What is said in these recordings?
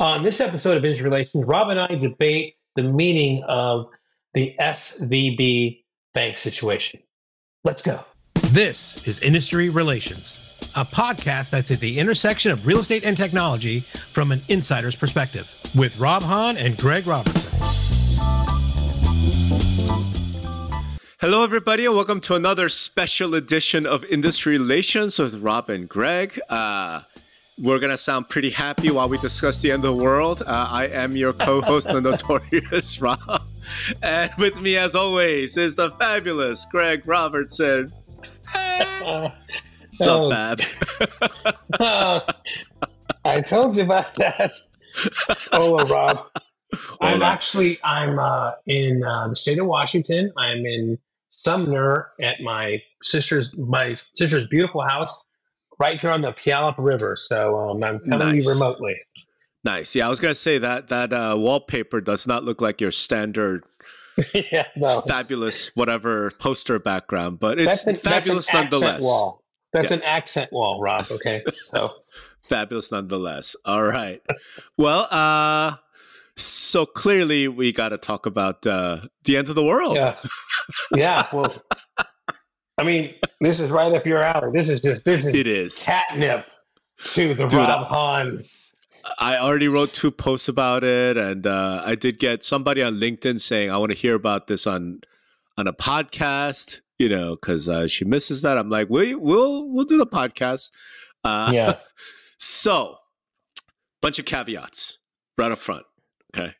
On this episode of Industry Relations, Rob and I debate the meaning of the SVB bank situation. Let's go. This is Industry Relations, a podcast that's at the intersection of real estate and technology from an insider's perspective with Rob Hahn and Greg Robertson. Hello, everybody, and welcome to another special edition of Industry Relations with Rob and Greg. Uh, we're gonna sound pretty happy while we discuss the end of the world. Uh, I am your co-host, the notorious Rob, and with me, as always, is the fabulous Greg Robertson. What's Oh. up, Fab? Oh, I told you about that. Hola, Rob. I'm actually I'm uh, in uh, the state of Washington. I'm in Sumner at my sister's my sister's beautiful house right here on the Puyallup River. So um, I'm coming Nice. remotely. Nice. Yeah, I was gonna say that that uh, wallpaper does not look like your standard yeah, no, fabulous whatever poster background, but it's an, fabulous nonetheless. wall. That's Yeah. an accent wall, Rob. Okay, so fabulous nonetheless. All right. Well, uh so clearly we got to talk about uh the end of the world. yeah, yeah. Well, I mean, this is right up your alley. This is just this is It is. catnip to the Dude, Rob Hahn. I already wrote two posts about it and uh I did get somebody on LinkedIn saying I want to hear about this on on a podcast, you know, cuz uh she misses that. I'm like, "We we'll we'll do the podcast." Uh Yeah, So, bunch of caveats right up front. Okay.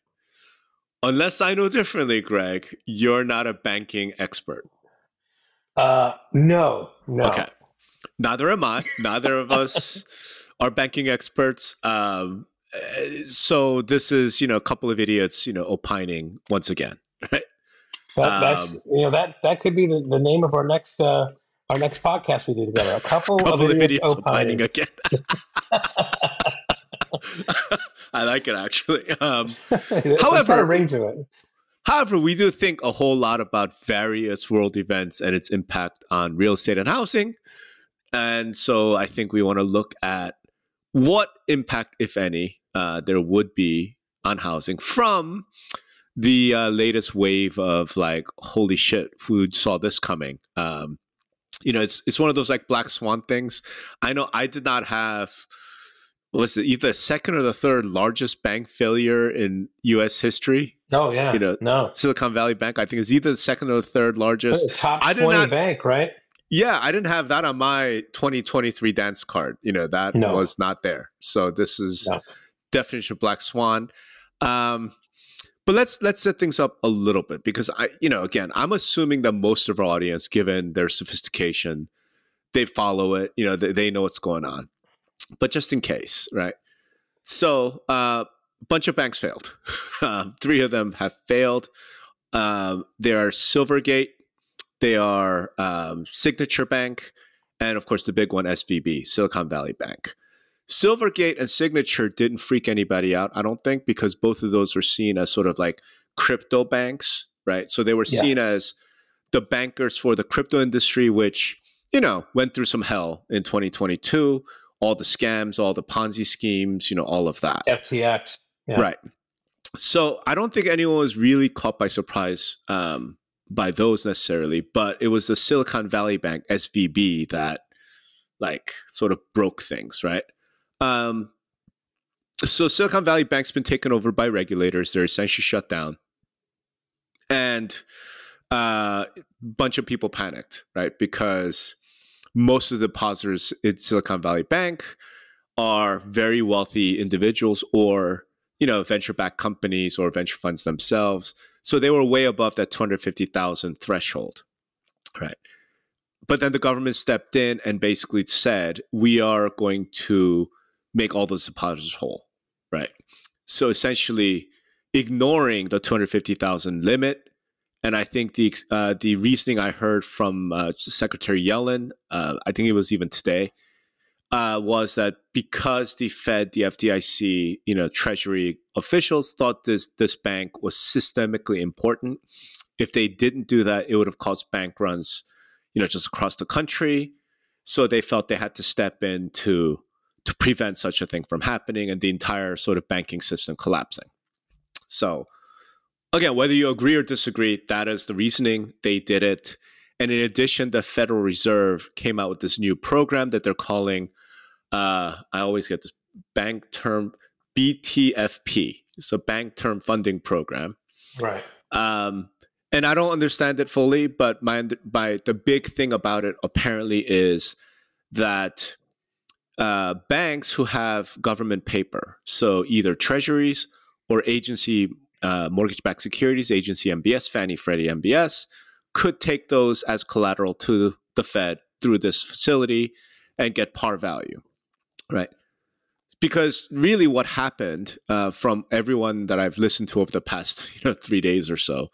Unless I know differently, Greg, you're not a banking expert. Uh, no, no. Okay. Neither am I. Neither of us are banking experts. Um, uh, so this is, you know, a couple of idiots, you know, opining once again. Right? That, that's Um, you know that that could be the, the name of our next uh, our next podcast we do together. A couple, couple of of idiots, idiots opining opining. again. I like it actually. Um, It's got a However- ring to it. However, we do think a whole lot about various world events and its impact on real estate and housing. And so I think we want to look at what impact, if any, uh, there would be on housing from the uh, latest wave of like, holy shit, who saw this coming? Um, you know, it's it's one of those like black swan things. I know I did not have was it either the second or the third largest bank failure in U.S. history? Oh yeah, you know, no. Silicon Valley Bank. I think is either the second or third largest. Top I did twenty not- bank, right? Yeah, I didn't have that on my 2023 dance card. You know, that No. was not there. So this is No. definition of black swan. Um, but let's let's set things up a little bit because I, you know, again, I'm assuming that most of our audience, given their sophistication, they follow it. You know, they, they know what's going on. But just in case, right? So, uh, bunch of banks failed. um, three of them have failed. Um, they are Silvergate, they are um, Signature Bank, and of course the big one, SVB, Silicon Valley Bank. Silvergate and Signature didn't freak anybody out, I don't think, because both of those were seen as sort of like crypto banks, right? So they were Yeah. seen as the bankers for the crypto industry, which, you know, went through some hell in 2022, all the scams, all the Ponzi schemes, you know, all of that. FTX. Yeah. Right. So I don't think anyone was really caught by surprise um, by those necessarily, but it was the Silicon Valley Bank (SVB) that like sort of broke things, right? Um, so Silicon Valley Bank's been taken over by regulators; they're essentially shut down, and a uh, bunch of people panicked, right? Because most of the depositors in Silicon Valley Bank are very wealthy individuals or you know venture backed companies or venture funds themselves. So they were way above that 250,000 threshold right? But then the government stepped in and basically said we are going to make all those depositors whole right? So essentially ignoring the 250,000 limit. And I think the uh, the reasoning I heard from uh, Secretary Yellen, uh, I think it was even today, uh, was that because the Fed, the FDIC, you know, Treasury officials thought this this bank was systemically important. If they didn't do that, it would have caused bank runs, you know, just across the country. So they felt they had to step in to to prevent such a thing from happening and the entire sort of banking system collapsing. So, again, whether you agree or disagree, that is the reasoning they did it. And in addition, the Federal Reserve came out with this new program that they're calling, uh, I always get this bank term BTFP. It's a bank term funding program. Right. Um, and I don't understand it fully, but my, my the big thing about it apparently is that uh, banks who have government paper, so either treasuries or agency uh, mortgage-backed securities, agency MBS, Fannie Freddie MBS, could take those as collateral to the Fed through this facility and get par value, right? Because really, what happened uh, from everyone that I've listened to over the past you know three days or so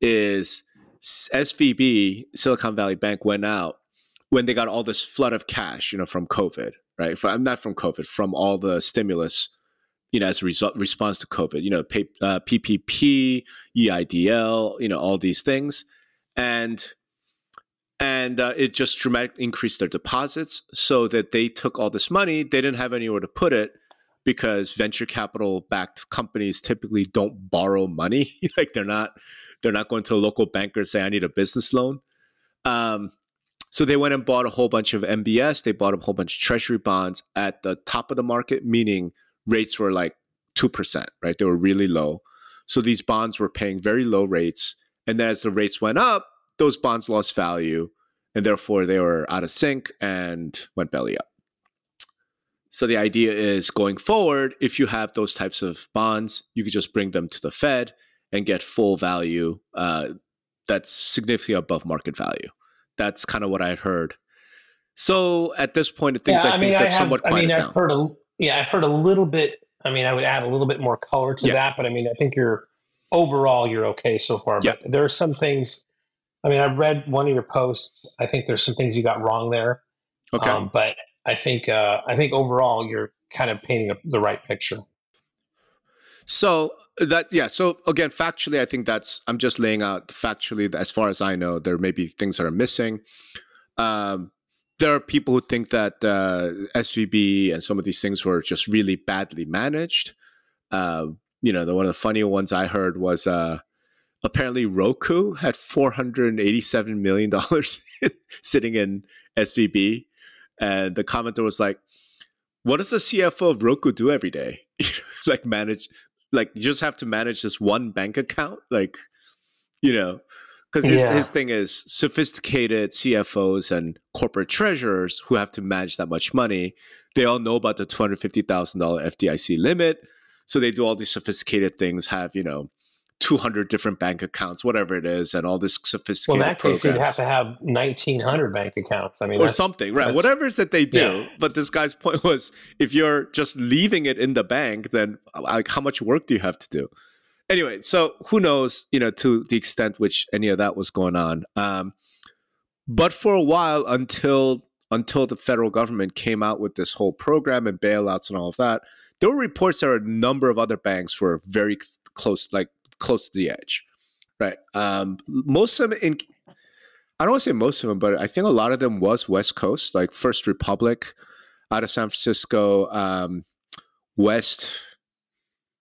is SVB, Silicon Valley Bank, went out when they got all this flood of cash, you know, from COVID, right? From not from COVID, from all the stimulus, you know, as a result response to COVID, you know, pay, uh, PPP, EIDL, you know, all these things, and and uh, it just dramatically increased their deposits, so that they took all this money, they didn't have anywhere to put it because venture capital backed companies typically don't borrow money like they're not they're not going to a local banker and say i need a business loan um, so they went and bought a whole bunch of MBS. They bought a whole bunch of treasury bonds at the top of the market, meaning rates were like 2%, right? They were really low. So these bonds were paying very low rates. And then as the rates went up, those bonds lost value. And therefore they were out of sync and went belly up. So the idea is going forward, if you have those types of bonds, you could just bring them to the Fed and get full value uh, that's significantly above market value. That's kind of what I heard. So at this point, things yeah, like I mean, things have, have somewhat I mean, I've down. heard a yeah, I've heard a little bit. I mean, I would add a little bit more color to Yeah. that, but I mean, I think you're overall you're okay so far. Yeah. But there are some things. I mean, I read one of your posts. I think there's some things you got wrong there. okay. Um, but I think uh, I think overall you're kind of painting a, the right picture. So that yeah. So again, factually, I think that's I'm just laying out factually. As far as I know, there may be things that are missing. Um, there are people who think that uh, SVB and some of these things were just really badly managed. Uh, you know, the one of the funny ones I heard was uh, apparently Roku had 487 million dollars sitting in SVB, and the commenter was like, "What does the CFO of Roku do every day? like manage, like you just have to manage this one bank account, like, you know." Because his, Yeah. his thing is sophisticated CFOs and corporate treasurers who have to manage that much money. They all know about the two hundred fifty thousand dollar FDIC limit, so they do all these sophisticated things. Have you know, two hundred different bank accounts, whatever it is, and all this Well, sophisticated in that case, you'd have to have 1,900 bank accounts. I mean, or something, right? Whatever it is that they do. Yeah. But this guy's point was, if you're just leaving it in the bank, then like how much work do you have to do? Anyway, so who knows, you know, to the extent which any of that was going on. Um, but for a while, until until the federal government came out with this whole program and bailouts and all of that, there were reports that a number of other banks were very close, like close to the edge, right? Um, most of them in I don't want to say most of them, but I think a lot of them was West Coast, like First Republic out of San Francisco, um, West,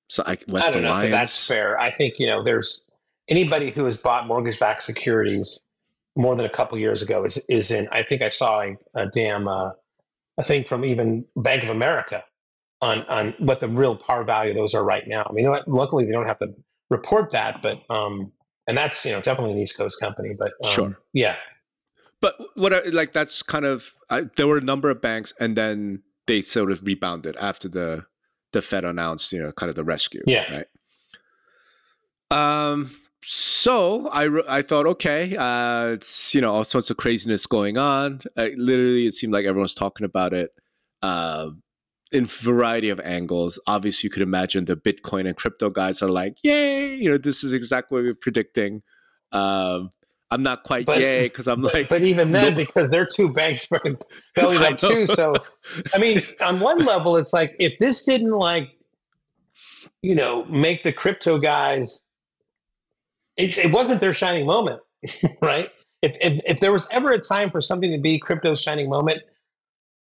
so I, I don't know if that's fair. I think you know there's anybody who has bought mortgage-backed securities more than a couple years ago is is in. I think I saw a, a damn uh, a thing from even Bank of America on on what the real par value of those are right now. I mean, luckily they don't have to report that, but um, and that's you know definitely an East Coast company, but um, Sure. yeah, But what I, like that's kind of I, there were a number of banks, and then they sort of rebounded after the the Fed announced, you know, kind of the rescue. Yeah. Right. Um. So I I thought, okay, uh, it's you know all sorts of craziness going on. Uh, literally, it seemed like everyone's talking about it. Uh, in variety of angles. Obviously, you could imagine the Bitcoin and crypto guys are like, "Yay!" You know, this is exactly what we we're predicting. Um, I'm not quite But- yay because I'm like, but even then, no- because they're two banks fucking bellied up too. So, I mean, on one level, it's like if this didn't like, you know, make the crypto guys, it's it wasn't their shining moment, right? If, if if there was ever a time for something to be crypto's shining moment,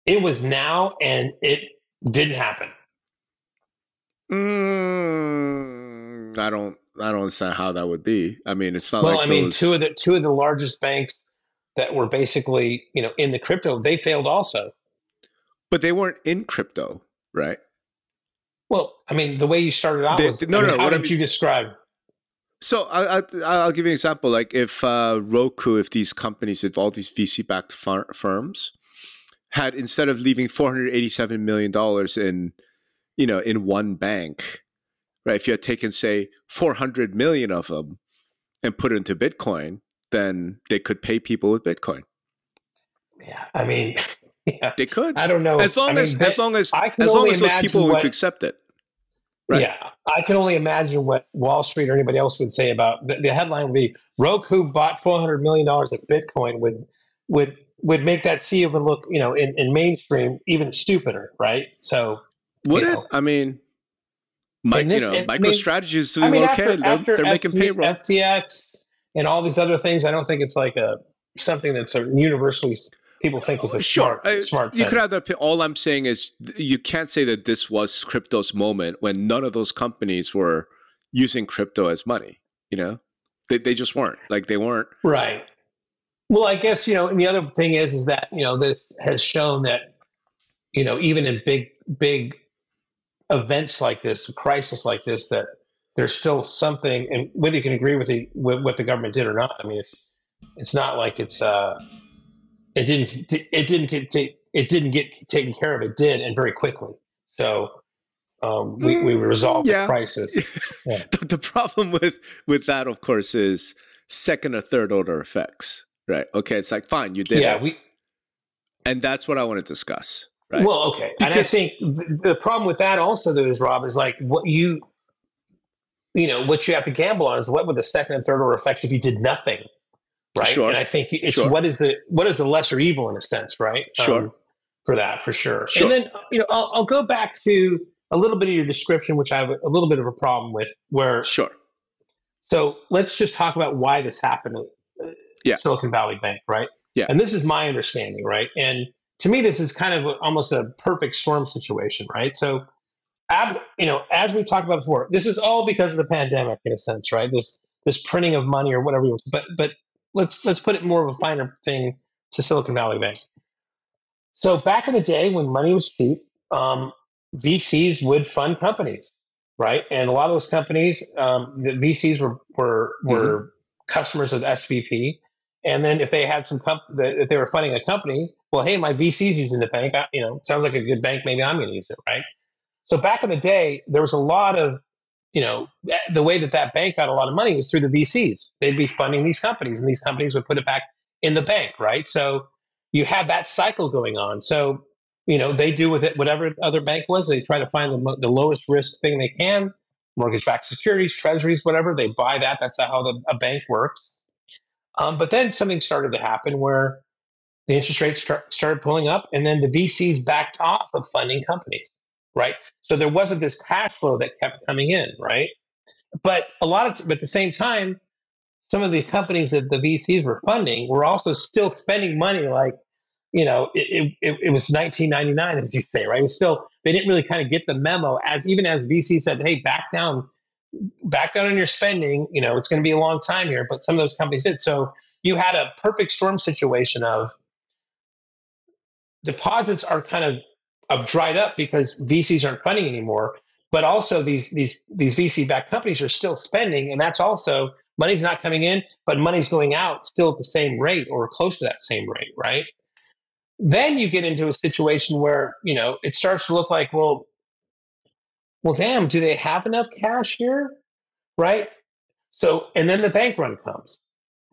it was now, and it didn't happen. Mm, I don't. I don't understand how that would be. I mean, it's not well, like I mean, those- two of the two of the largest banks that were basically you know in the crypto, they failed also. but they weren't in crypto, right? Well, I mean, the way you started out They- was no, I mean, no, How what I did mean- you describe? So I, I, I'll give you an example. Like if uh, Roku, if these companies, if all these VC-backed fir- firms had instead of leaving 487 million dollars in, you know, in one bank, right? If you had taken say 400 million of them and put it into Bitcoin, then they could pay people with Bitcoin. Yeah, I mean, yeah, They could, I don't know. as long I as they- as long as I can as long as those people what- to accept it. Right. Yeah, I can only imagine what Wall Street or anybody else would say about the, the headline would be Roku bought four hundred million dollars of Bitcoin would would would make that CEO even look you know in, in mainstream even stupider, right? So Would it? know. I mean, my, this- you know, MicroStrategy is I mean, okay. after, they're after they're making payroll. FTX and all these other things, I don't think it's like a something that's a universally people think is a Sure, smart smart you thing. could have that. All I'm saying is you can't say that this was crypto's moment when none of those companies were using crypto as money. You know, they they just weren't. Like they weren't. Right. Well, I guess you know, and the other thing is, is that you know this has shown that you know even in big big events like this, a crisis like this, that there's still something, and whether you can agree with the with what the government did or not, I mean, it's it's not like it's uh, it didn't it didn't get it didn't get taken care of. It did, and very quickly. So um, we we resolved Yeah. the crisis. Yeah. the, the problem with with that, of course, is second or third order effects. Right. Okay. It's like fine, you did yeah, it, we and that's what I want to discuss. Right. Well, okay, and I think th- the problem with that also, though, is Rob is like what you, you know, what you have to gamble on is what would the second and third order effects if you did nothing, right? Sure. And I think it's Sure. what is the what is the lesser evil in a sense, right? Um, Sure. for that, for sure. Sure. And then you know, I'll, I'll go back to a little bit of your description, which I have a little bit of a problem with, where Sure. so let's just talk about why this happened Yeah. Silicon Valley Bank, right? Yeah. And this is my understanding, right? And to me, this is kind of almost a perfect storm situation, right? So, ab, you know, as we talked about before, this is all because of the pandemic, in a sense, right? This this printing of money or whatever. You, but but let's let's put it more of a finer thing to Silicon Valley Bank. So back in the day when money was cheap, um, VCs would fund companies, right? And a lot of those companies, um, the VCs were were were customers of SVB. And then if they had some comp- that if they were funding a company, well, hey, my VC's using the bank. I, you know, sounds like a good bank. Maybe I'm going to use it, right? So back in the day, there was a lot of, you know, eh, the way that that bank got a lot of money was through the VCs. They'd be funding these companies, and these companies would put it back in the bank, right? So you had that cycle going on. So you know, they do with it whatever other bank was. They try to find the, the lowest risk thing they can, mortgage-backed securities, treasuries, whatever. They buy that. That's how the, a bank works. Um, but then something started to happen where the interest rates start, started pulling up, and then the VCs backed off of funding companies, right? So there wasn't this cash flow that kept coming in, right? But a lot of, but at the same time, some of the companies that the VCs were funding were also still spending money like you know, it, it, it was 1999, as you say, right? It was still, they didn't really kind of get the memo as even as VC said, hey, back down, back down on your spending. You know, it's going to be a long time here, but some of those companies did. So you had a perfect storm situation of deposits are kind of, of dried up because VCs aren't funding anymore. But also these these these VC backed companies are still spending, and that's also money's not coming in, but money's going out still at the same rate or close to that same rate, right? then you get into a situation where you know it starts to look like well well damn do they have enough cash here? Right? So and then the bank run comes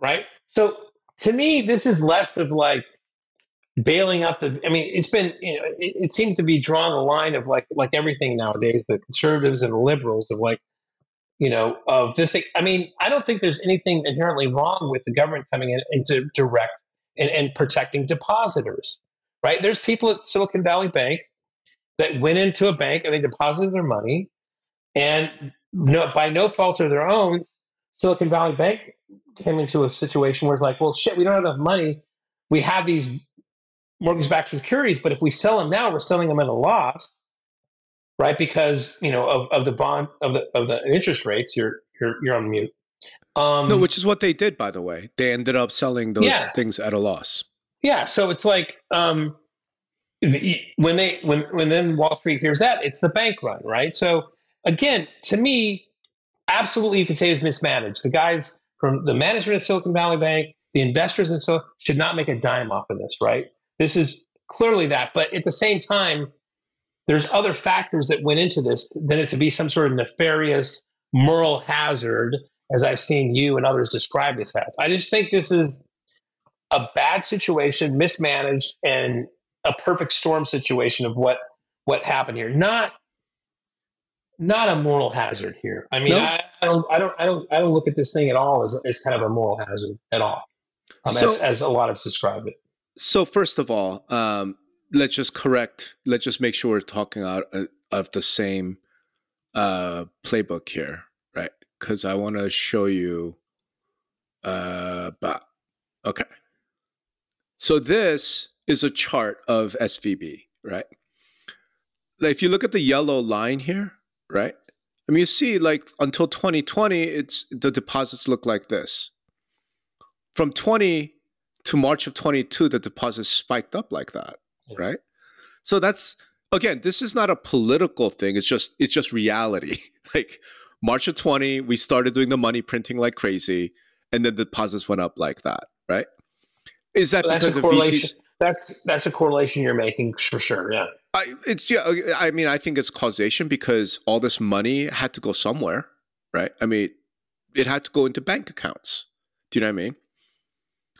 right? So to me this is less of like bailing up the i mean it's been you know it, it seems to be drawn a line of like like everything nowadays the conservatives and the liberals of like you know of this thing. I mean i don't think there's anything inherently wrong with the government coming in into direct and, and protecting depositors, right? There's people at Silicon Valley Bank that went into a bank and they deposited their money, and no, by no fault of their own, Silicon Valley Bank came into a situation where it's like, well, shit, we don't have enough money. We have these mortgage-backed securities, but if we sell them now, we're selling them at a loss. right? Because you know of, of the bond of the of the interest rates. You're you're you're on mute. Um, no, which is what they did, by the way. They ended up selling those yeah. things at a loss. Yeah, so it's like um, when they when when then Wall Street hears that, it's the bank run, right? So again, to me, absolutely, you could say is mismanaged. The guys from the management of Silicon Valley Bank, the investors and so should not make a dime off of this, right? This is clearly that, but at the same time, there's other factors that went into this than it to be some sort of nefarious moral hazard, as I've seen you and others describe this as. I just think this is a bad situation, mismanaged, and a perfect storm situation of what what happened here. Not not a moral hazard here. I mean. I, I, don't, I don't, I don't, I don't look at this thing at all as, as kind of a moral hazard at all, um, so, as, as a lot of describe it. So first of all, um, let's just correct. Let's just make sure we're talking out uh, of the same uh, playbook here, right? Because I want to show you. Uh, but okay. So this is a chart of SVB, right? Like if you look at the yellow line here, right? I mean, you see, like until 2020, it's the deposits look like this. From 20 to March of 22, the deposits spiked up like that, right? So that's again, this is not a political thing. It's just it's just reality. like March of 20, we started doing the money printing like crazy, and then the deposits went up like that, right? Is that well, because of VCs? That's that's a correlation you're making for sure. Yeah. I, it's yeah. I mean, I think it's causation because all this money had to go somewhere, right? I mean, it had to go into bank accounts. Do you know what I mean?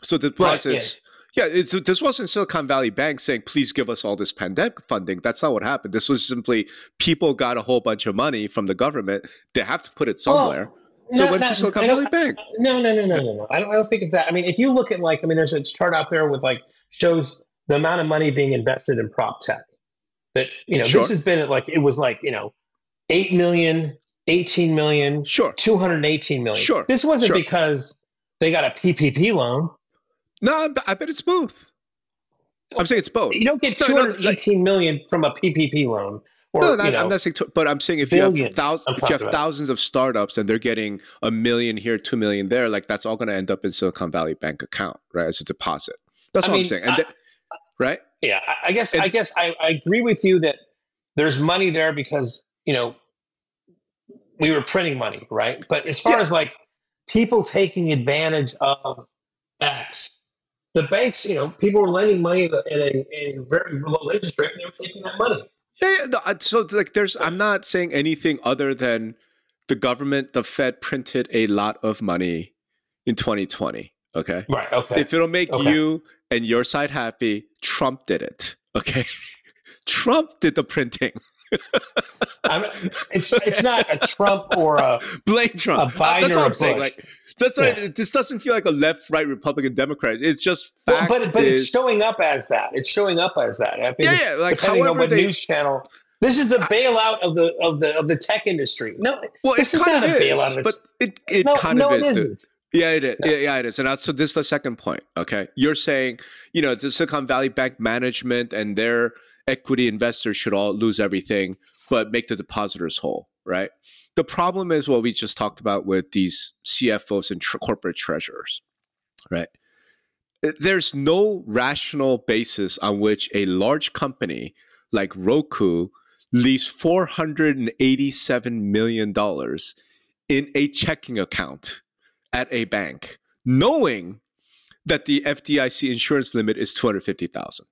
So the process, right, yeah. yeah this wasn't Silicon Valley Bank saying, "Please give us all this pandemic funding." That's not what happened. This was simply people got a whole bunch of money from the government. They have to put it oh, somewhere. Well, so no, went to Silicon Valley Bank. No, no, no, no, no, no. I don't, I don't think it's that. I mean, if you look at like, I mean, there's a chart out there with like shows the amount of money being invested in prop tech. That you know, sure. this has been like it was like you know, eight million, 18 million, sure, 218 million. Sure. This wasn't sure. because they got a PPP loan. No, I bet it's both. I'm saying it's both. You don't get two hundred eighteen no, million from a PPP loan. Or, no, not, you know, I'm not saying, but I'm saying if billion, you have thousands, if you have thousands of startups and they're getting a million here, two million there, like that's all going to end up in Silicon Valley Bank account, right, as a deposit. That's I what mean, I'm saying. And I, right? Yeah, I, I guess and, I guess I, I agree with you that there's money there because you know we were printing money, right? But as far yeah. as like people taking advantage of X, the banks, you know, people were lending money at a, a very low interest rate, and they were taking that money. Yeah, yeah no, so like, there's, I'm not saying anything other than the government, the Fed printed a lot of money in 2020. Okay. Right. Okay. If it'll make okay. you and your side happy, Trump did it. Okay. Trump did the printing. I'm, it's it's not a Trump or a blame Trump. A Biden that's what I'm saying. Like that's why this doesn't feel like a left right Republican Democrat. It's just fact. Well, but but is, it's showing up as that. It's showing up as that. I yeah, yeah. Like depending on what they, news channel. This is the bailout of the of the of the tech industry. No, well, this it is not a bailout. Is, but it it no, kind no, of is. Yeah, it is. Yeah, yeah, it is. And that's, so this is the second point. Okay. You're saying, you know, the Silicon Valley Bank management and their equity investors should all lose everything, but make the depositors whole, right? The problem is what we just talked about with these CFOs and tr- corporate treasurers, right? There's no rational basis on which a large company like Roku leaves $487 million in a checking account at a bank, knowing that the FDIC insurance limit is 250,000.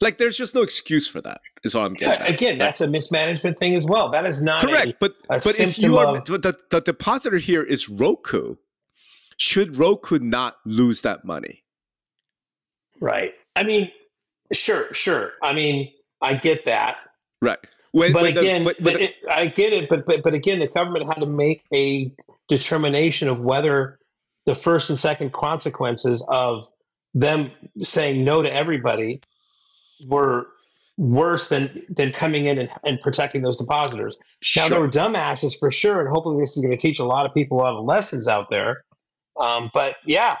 Like there's just no excuse for that. Is all I'm getting. Yeah, again, that's a mismanagement thing as well. That is not correct. A, but a but if you are of, the, the depositor here is Roku, should Roku not lose that money? Right. I mean, sure, sure. I mean, I get that. Right. When, but when again, the, when, it, I get it. But but but again, the government had to make a determination of whether the first and second consequences of them saying no to everybody were worse than than coming in and, and protecting those depositors. Sure. Now there were dumbasses for sure, and hopefully this is going to teach a lot of people a lot of lessons out there. Um, but yeah,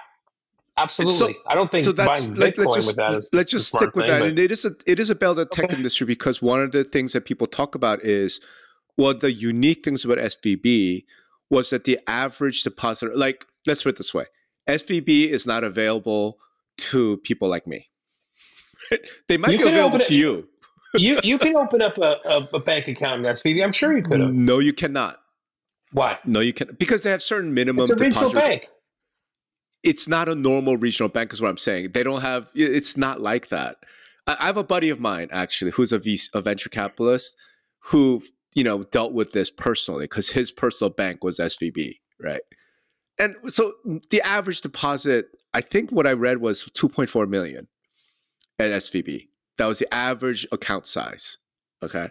Absolutely. So, I don't think so that's, let, us just, let's just stick with thing, that. But... And it is a it is about the tech okay. industry because one of the things that people talk about is well, the unique things about SVB was that the average depositor, like let's put it this way, SVB is not available to people like me. they might you be available to you. you you can open up a, a, a, bank account in SVB. I'm sure you could have. No, you cannot. Why? No, you can't because they have certain minimum. It's a regional bank it's not a normal regional bank is what i'm saying they don't have it's not like that i have a buddy of mine actually who's a, v, a venture capitalist who you know dealt with this personally because his personal bank was svb right? And so mm, the average deposit i think what i read was 2.4 million at svb that was the average account size okay?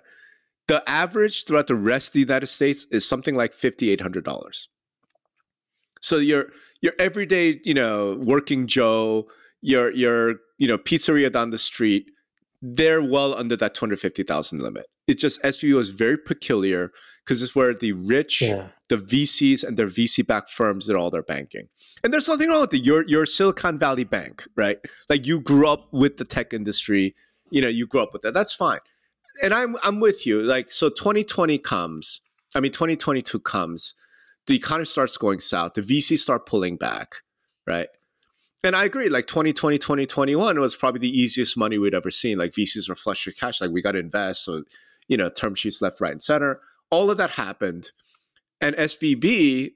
The average throughout the rest of the united states is something like $5800 so you're your everyday, you know, working Joe, your your you know pizzeria down the street, they're well under that two hundred fifty thousand limit. It's just SVB was very peculiar because it's where the rich, yeah. the VCs and their VC backed firms did all their banking. And there's nothing wrong with it. You're you're Silicon Valley Bank, right? Like you grew up with the tech industry, you know, you grew up with that. That's fine. And I'm I'm with you. Like so 2020 comes, I mean 2022 comes the economy starts going south, the VCs start pulling back, right? And I agree, like 2020, 2021 was probably the easiest money we'd ever seen. Like VCs were flush with cash, like we got to invest. So, you know, term sheets left, right, and center. All of that happened. And SVB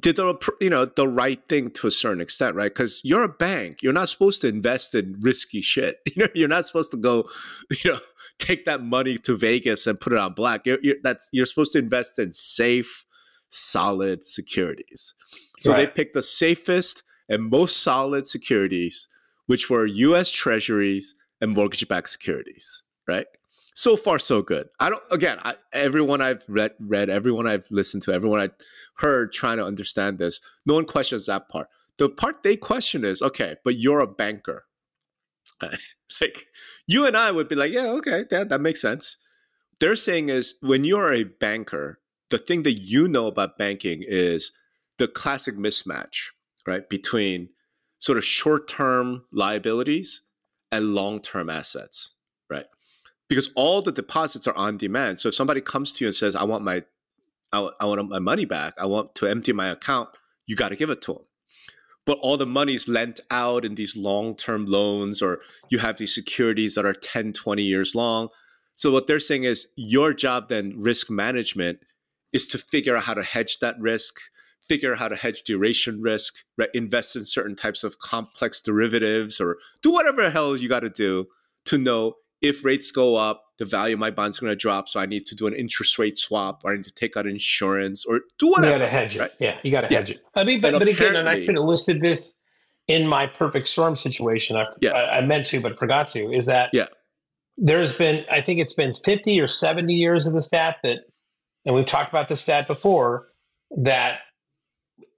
did the you know the right thing to a certain extent, right? Because you're a bank, you're not supposed to invest in risky shit. You know, you're not supposed to go, you know, take that money to Vegas and put it on black. You're, you're that's you're supposed to invest in safe, solid securities. So right. they picked the safest and most solid securities, which were US treasuries and mortgage backed securities, right? So far, so good. I don't, again, I, everyone I've read, read, everyone I've listened to, everyone I heard trying to understand this, no one questions that part. The part they question is, okay, but you're a banker. like you and I would be like, yeah, okay, that, that makes sense. They're saying is when you're a banker, the thing that you know about banking is the classic mismatch, right, between sort of short-term liabilities and long-term assets? Because all the deposits are on demand. So if somebody comes to you and says, "I want my, I, I want my money back. I want to empty my account," you got to give it to them. But all the money is lent out in these long-term loans, or you have these securities that are 10, 20 years long. So what they're saying is your job then, risk management, is to figure out how to hedge that risk, figure out how to hedge duration risk, invest in certain types of complex derivatives, or do whatever the hell you got to do to know if rates go up, the value of my bond's going to drop. So I need to do an interest rate swap, or I need to take out insurance, or do whatever. You got to hedge it. Yeah, you got to yeah. hedge it. I mean, but, but again, and I should have listed this in my perfect storm situation. I, yeah. I, I meant to, but forgot to. Is that yeah. There's been, I think it's been 50 or 70 years of the stat that and we've talked about this stat before, that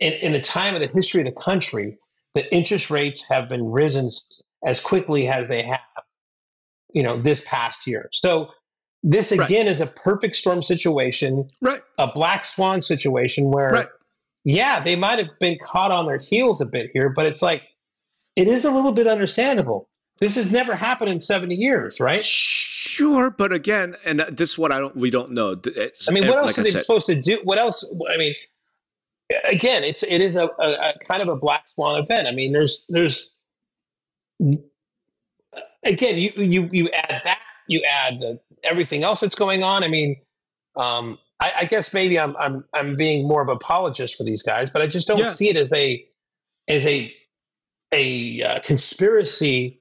in, in the time of the history of the country, the interest rates have been risen as quickly as they have, you know, this past year. So this again right. is a perfect storm situation, right? A black swan situation where, right. yeah, they might have been caught on their heels a bit here, but it's like it is a little bit understandable. This has never happened in 70 years, right? Sure, but again, and this is what I don't we don't know. It's, I mean, what else like are they supposed to do? What else? I mean, again, it's it is a, a, a, kind of a black swan event. I mean, there's there's again, you you you add that, you add the, everything else that's going on. I mean, um, I, I, guess maybe I'm I'm I'm being more of an apologist for these guys, but I just don't yeah. see it as a as a a uh, conspiracy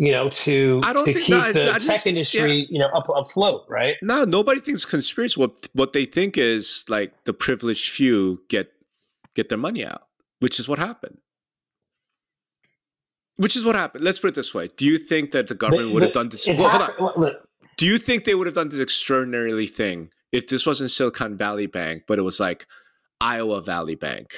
you know, to to keep no, the just, tech industry, yeah. you know, up afloat, right? No, nobody thinks conspiracy. What what they think is like the privileged few get get their money out, which is what happened. Which is what happened. Let's put it this way: Do you think that the government would have done this? Well, hold on. Do you think they would have done this extraordinary thing if this wasn't Silicon Valley Bank, but it was like Iowa Valley Bank,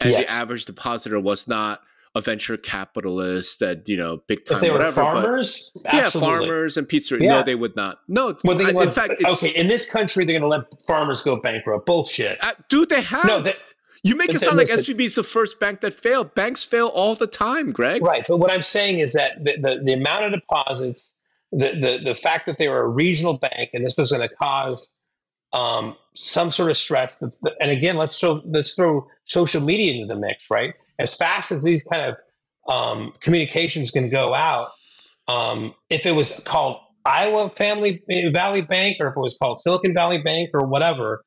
and yes. the average depositor was not a venture capitalist that you know big time if they whatever. Were farmers, yeah, farmers and pizza. Yeah. No, they would not. No, well, I, in fact, okay. In this country, they're going to let farmers go bankrupt. Bullshit, uh, dude. They have no. They, You make it sound like listen- SVB is the first bank that failed. Banks fail all the time, Greg. Right, but what I'm saying is that the, the, the amount of deposits, the, the the fact that they were a regional bank, and this was going to cause um, some sort of stress. That- and again, let's show, let's throw social media into the mix, right? As fast as these kind of um, communications can go out, um, if it was called Iowa Family Valley Bank, or if it was called Silicon Valley Bank, or whatever,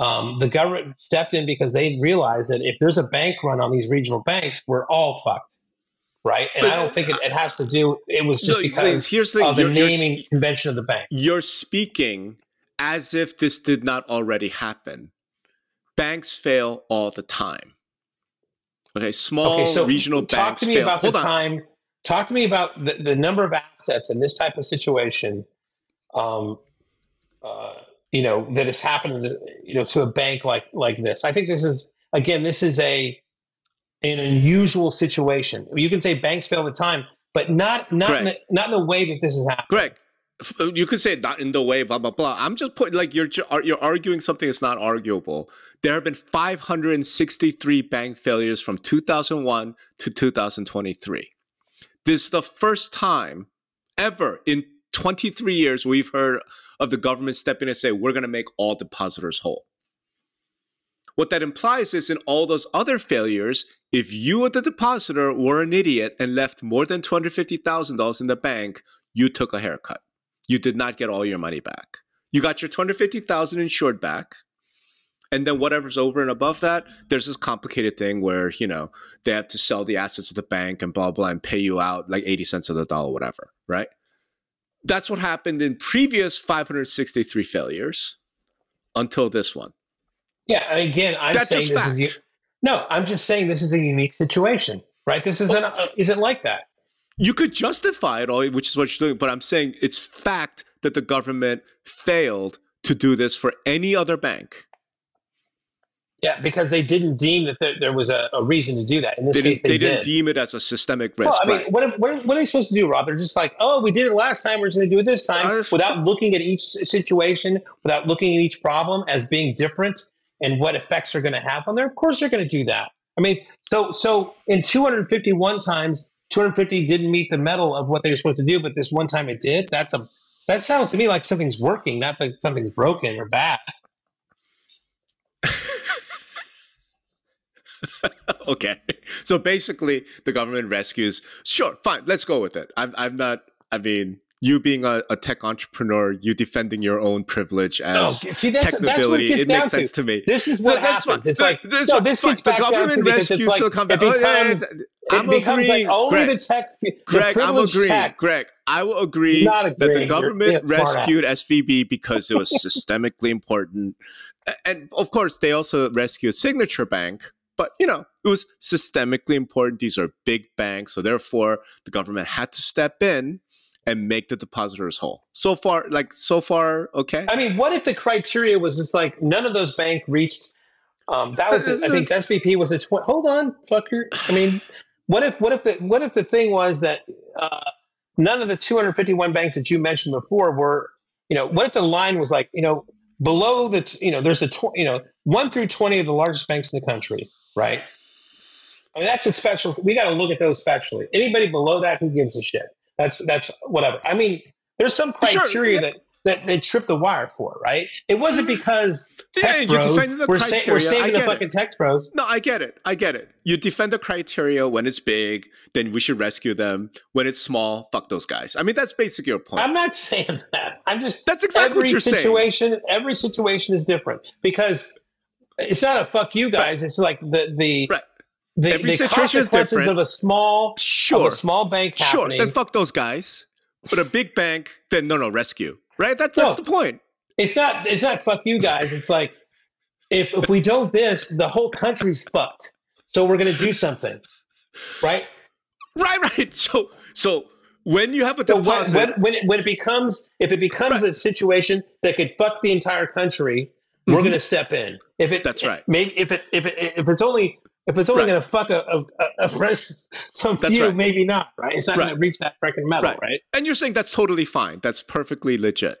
um, the government stepped in because they realized that if there's a bank run on these regional banks, we're all fucked, right? And But- I don't think it, it has to do. It was just No, because here's the thing. of the naming convention of the bank. you're speaking as if this did not already happen. Banks fail all the time. Okay, small Okay, so regional talk banks to me fail. about Hold the on. time. Talk to me about the, the number of assets in this type of situation. Um, uh, you know that has happened. You know to a bank like like this. I think this is again. This is a an unusual situation. You can say banks fail all the time, but not not in the, not in the way that this is happening. Greg, f- uh, you could say not in the way, blah blah blah. I'm just putting like you're you're arguing something that's not arguable. There have been 563 bank failures from 2001 to 2023. This is the first time ever in 23 years we've heard of the government stepping in and say we're going to make all depositors whole. What that implies is in all those other failures, if you, or the depositor, were an idiot and left more than $250,000 in the bank, you took a haircut. You did not get all your money back. You got your 250,000 insured back. And then whatever's over and above that, there's this complicated thing where, you know, they have to sell the assets of the bank and blah blah and pay you out like 80 cents of the dollar whatever, right? That's what happened in previous 563 failures until this one. Yeah. Again, I'm That's saying this fact. is no. I'm just saying this is a unique situation, right? This isn't uh, isn't like that. you could justify it all, which is what you're doing, but I'm saying it's fact that the government failed to do this for any other bank. Yeah, because they didn't deem that there, there was a, a reason to do that. In this They, case, didn't, they, they didn't did. deem it as a systemic well, risk. I mean, right. what, if- what, what are they supposed to do, Rob? They're just like, oh, we did it last time. We're just going to do it this time, Uh, without looking at each situation, without looking at each problem as being different and what effects are going to have on there. Of course, they're going to do that. I mean, so so in 251 times, 250 didn't meet the metal of what they were supposed to do, but this one time it did. That's a that sounds to me like something's working, not like something's broken or bad. okay. So basically, the government rescues. Sure, fine. Let's go with it. I'm, I'm not. I mean, you being a, a tech entrepreneur, you defending your own privilege No, as see, that's, it It makes sense to me. This is what that's happens. fine. It's like That's no, this gets the back to government rescues like Silicon it Valley. Oh, yeah, becomes yeah, it I'm agreeing. like only Greg, the tech, the Greg, I'm agreeing. tech. Greg, I will agree that the government being a smart ass. rescued SVB because it was systemically important. And of course, they also rescued Signature Bank, but you know, it was systemically important. These are big banks, so therefore the government had to step in and make the depositors whole. So far, like so far, okay. I mean, what if the criteria was just like none of those bank reached? Um, that was, I think, SVB was a twenty. Hold on, fucker. I mean, what if, what if the, what if the thing was that uh, none of the 251 banks that you mentioned before were, you know, what if the line was like, you know, below the, t- you know, there's a, tw- you know, one through 20 of the largest banks in the country, right? I mean, that's a special. We got to look at those specially. Anybody below that, who gives a shit? That's that's whatever. I mean, there's some Sure, criteria yeah. that that they tripped the wire for, right? It wasn't mm. because Yeah, tech you're defending the we're, sa- we're criteria. I saving the get it. fucking tech bros. No, I get it. I get it. You defend the criteria when it's big, then we should rescue them. When it's small, fuck those guys. I mean, that's basically your point. I'm not saying that. I'm just That's exactly every what you're saying. situation. Every situation is different because it's not a fuck you guys. It's like the the Right. the, Every the situation is consequences different. of a small of Sure. a small bank Happening. Sure. Then fuck those guys. But a big bank, then no, no, rescue. Right? That's No. that's the point. it's not it's not fuck you guys. It's like if if we don't this, the whole country's fucked. So we're gonna do something, right? Right, right. So so when you have a So when, deposit, when, when, it, when it becomes if it becomes a situation that could fuck the entire country, we're Mhm. going to step in. If it That's right. Maybe if it if it if it's only if it's only Right. going to fuck a, a, a, fresh- some That's few, right. maybe not. Right? It's not going to reach that freaking medal, Right. right? and you're saying that's totally fine. That's perfectly legit.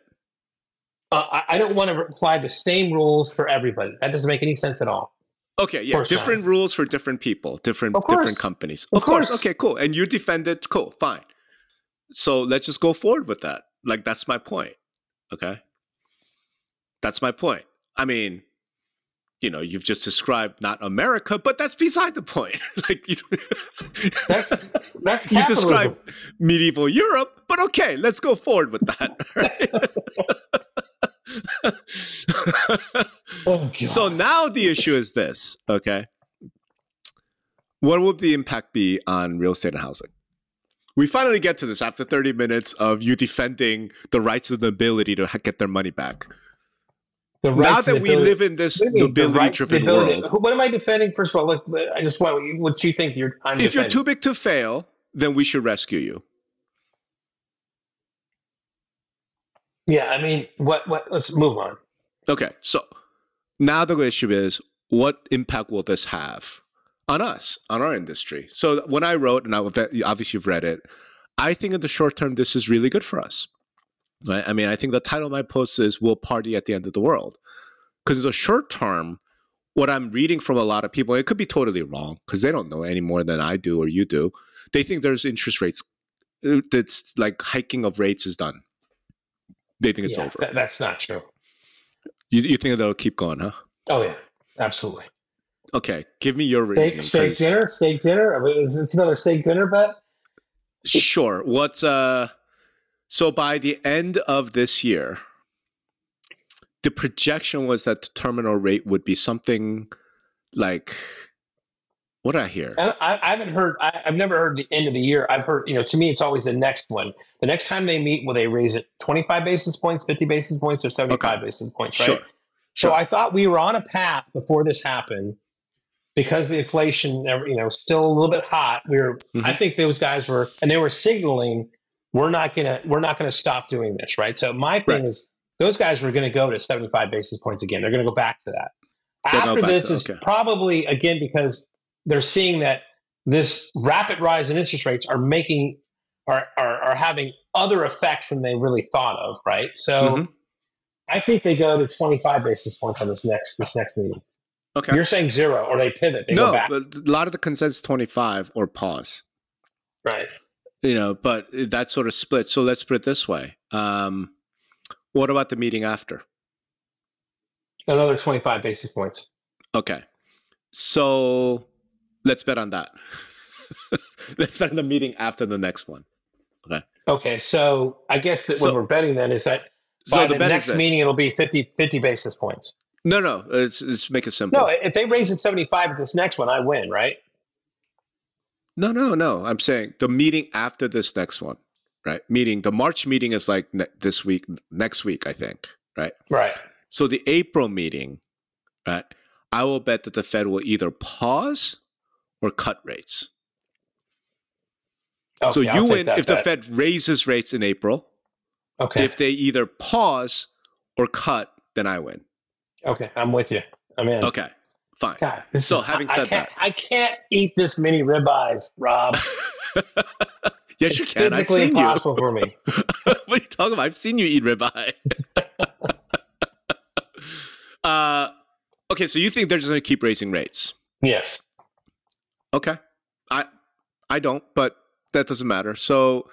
Uh, I, I don't want to apply the same rules for everybody. That doesn't make any sense at all. Okay, yeah, course different rules for different people, different Of course. different companies. Of course. Okay, cool. And you defend it, cool, fine. So let's just go forward with that. Like that's my point. Okay? That's my point. I mean, you know, you've just described not America, but that's beside the point. like you, That's that's you capitalism. describe medieval Europe, but okay, let's go forward with that. Oh, so now the issue is this, okay? What would the impact be on real estate and housing? We finally get to this after 30 minutes of you defending the rights of the nobility to get their money back. The now that we ability- live in this What do you mean, nobility rights, driven world, What am I defending? First of all, look, I just want what you think you're. I'm if you're too big to fail, then we should rescue you. yeah, I mean, what? What? Let's move on. Okay, so now the issue is what impact will this have on us, on our industry? So when I wrote, and I, obviously you've read it, I think in the short term this is really good for us. Right? I mean, I think the title of my post is "We'll Party at the End of the World," because in the short term, what I'm reading from a lot of people, it could be totally wrong because they don't know any more than I do or you do. They think there's interest rates uh, that's like hiking of rates is done. They think it's Yeah, over. that- that's not true. You, you think that'll keep going, huh? Oh yeah, absolutely. Okay, give me your Steak, reasoning. steak 'cause- dinner, steak dinner. I mean, is it's another steak dinner bet? Sure. What's Uh, so by the end of this year, the projection was that the terminal rate would be something like what did I hear? I, I haven't heard. I, I've never heard the end of the year. I've heard. You know, to me, it's always the next one. The next time they meet, will they raise it 25 basis points, 50 basis points, or 75 Okay. basis points? Right. Sure. So Sure. I thought we were on a path before this happened because the inflation, you know, still a little bit hot. We were, Mhm. I think those guys were, and they were signaling, we're not gonna, we're not gonna stop doing this, right? So my thing Right. is, those guys were gonna go to 75 basis points again. They're gonna go back to that. They'll After this to- is okay. probably again because they're seeing that this rapid rise in interest rates are making are are, are having other effects than they really thought of, right? So. Mhm. I think they go to 25 basis points on this next this next meeting. Okay. You're saying zero, or they pivot, they go no, back, a lot of the consensus twenty five or pause. right? You know, but that sort of split. So let's put it this way. Um, what about the meeting after? Another 25 basis points. Okay. So let's bet on that. let's bet on the meeting after the next one. Okay, Okay. so I guess that So- what we're betting then is that So by the the, next meeting it'll be 50, 50 basis points. No, no. Let's, let's make it simple. No, if they raise it 75 at this next one, I win, right? No, no, no. I'm saying the meeting after this next one, right? Meeting the March meeting is like ne- this week, next week, I think, right? Right. So the April meeting, right? I will bet that the Fed will either pause or cut rates. so Okay, I'll you take win if the. Fed raises rates in April. Okay. If they either pause or cut, then I win. okay, I'm with you. I'm in. Okay, fine. God, So is, having said I can't, that- I can't eat this many ribeyes, Rob. yes, you it's can. I've physically seen you. impossible for me. what are you talking about? I've seen you eat ribeye. uh, okay, so you think they're just going to keep raising rates? Yes. Okay, I I don't, but that doesn't matter. So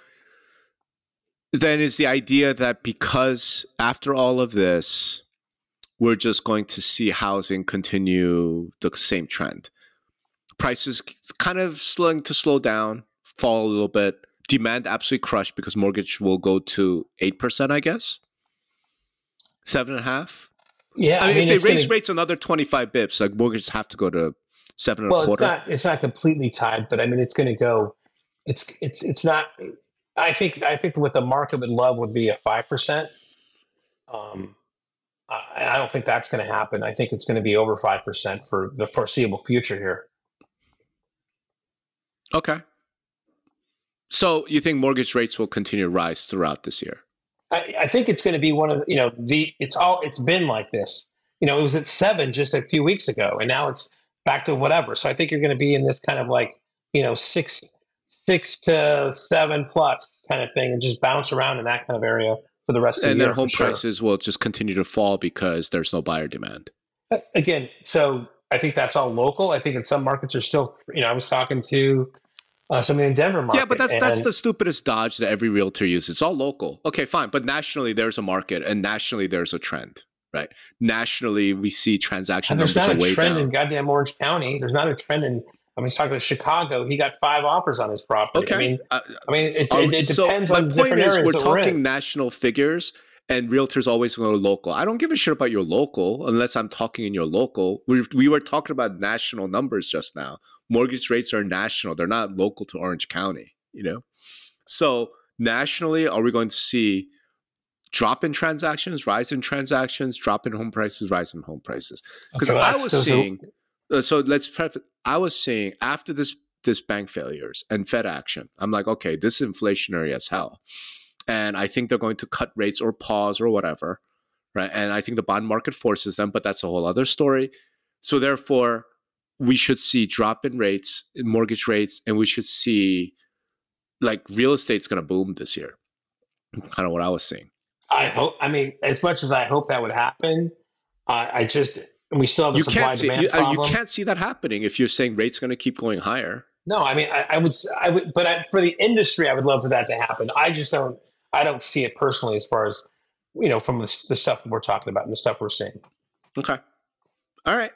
then is the idea that because after all of this, we're just going to see housing continue the same trend. Prices kind of slowing to slow down, fall a little bit. Demand absolutely crushed because mortgage will go to eight percent, I guess. Seven and a half. Yeah. I mean, it's if they raise gonna- rates another twenty-five bips, like mortgages have to go to seven and well, a it's not it's not completely tied, but I mean, it's going to go. It's it's it's not. I think I think what the market would love would be a five percent. Um, I, I don't think that's going to happen. I think it's going to be over five percent for the foreseeable future here. Okay. So you think mortgage rates will continue to rise throughout this year? I, I think it's going to be one of you know the it's all it's been like this. You know, it was at seven just a few weeks ago, and now it's back to whatever. So I think you're going to be in this kind of like you know six six to seven plus kind of thing, and just bounce around in that kind of area for the rest of and the year. then home for sure. prices will just continue to fall because there's no buyer demand. again, so I think that's all local. I think in some markets are still, you know, I was talking to uh, somebody in Denver market. Yeah, but that's that's the stupidest dodge that every realtor uses. It's all local. Okay, fine, but nationally there's a market, and nationally there's a trend. Right. Nationally, we see transaction there's numbers not a trend down. in goddamn Orange County. There's not a trend in. I mean, he's talking to Chicago. He got five offers on his property. Okay. I mean, uh, I mean, it, uh, it, it so depends my on point different is, areas. we're that we're talking national figures, and realtors always go local. I don't give a shit about your local unless I'm talking in your local. We we were talking about national numbers just now. Mortgage rates are national; they're not local to Orange County. You know, so nationally, are we going to see? Drop in transactions, rise in transactions, drop in home prices, rise in home prices. Because Okay, I was so- seeing, uh, so let's preface. I was seeing after this this bank failures and Fed action, I'm like, okay, this is inflationary as hell, and I think they're going to cut rates or pause or whatever, right? And I think the bond market forces them, but that's a whole other story. So therefore, we should see drop in rates, in mortgage rates, and we should see like real estate's going to boom this year. Kind of what I was seeing. I hope. I mean, as much as I hope that would happen, I, I just we still have a You supply can't see demand you, uh, you can't see that happening if you're saying rates are going to keep going higher. No, I mean, I, I would, I would, but I, for the industry, I would love for that to happen. I just don't, I don't see it personally as far as, you know, from the, the stuff we're talking about and the stuff we're seeing. Okay. All right.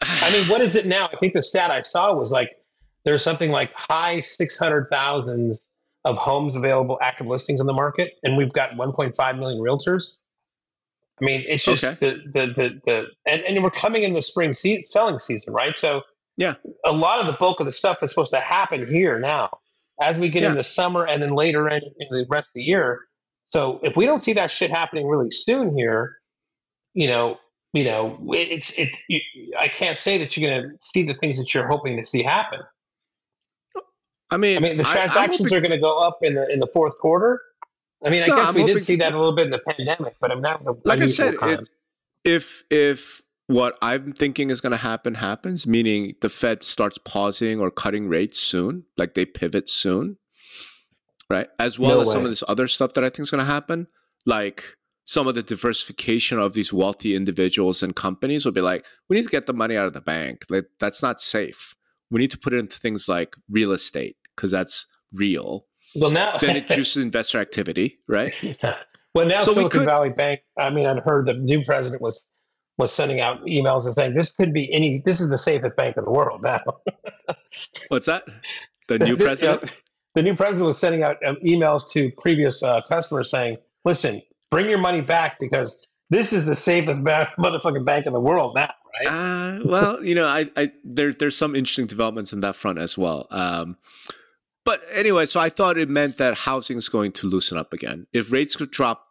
I mean, what is it now? I think the stat I saw was like there's something like high six hundred thousands of homes available, active listings on the market, and we've got 1.5 million realtors. I mean, it's just Okay. the, the the the and, and we're coming in the spring se- selling season, right? So Yeah. a lot of the bulk of the stuff is supposed to happen here now, as we get Yeah. into summer and then later in, in the rest of the year. So if we don't see that shit happening really soon here, you know, you know, it, it's it. You, I can't say that you're going to see the things that you're hoping to see happen. I mean, I mean, the I- transactions are going to go up in the in the fourth quarter. I mean, I No, guess I'm we did see that a little bit in the pandemic, but I mean, that was a like I said, time. it, if if what I'm thinking is going to happen happens, meaning the Fed starts pausing or cutting rates soon, like they pivot soon, right? As well No as some of this other stuff that I think is going to happen, like some of the diversification of these wealthy individuals and companies will be like, we need to get the money out of the bank. Like that's not safe. We need to put it into things like real estate because that's real. Well, now Then it juices investor activity, right? Yeah. Well, now So we Silicon could- Valley Bank. I mean, I'd heard the new president was was sending out emails and saying this could be any. This is the safest bank in the world now. What's that? The new president? the new president was sending out um, emails to previous uh, customers saying, "Listen, bring your money back because this is the safest ba- motherfucking bank in the world now." Right? Uh, well, you know, I, I there there's some interesting developments in that front as well. Um, but anyway, so I thought it meant that housing is going to loosen up again. If rates could drop,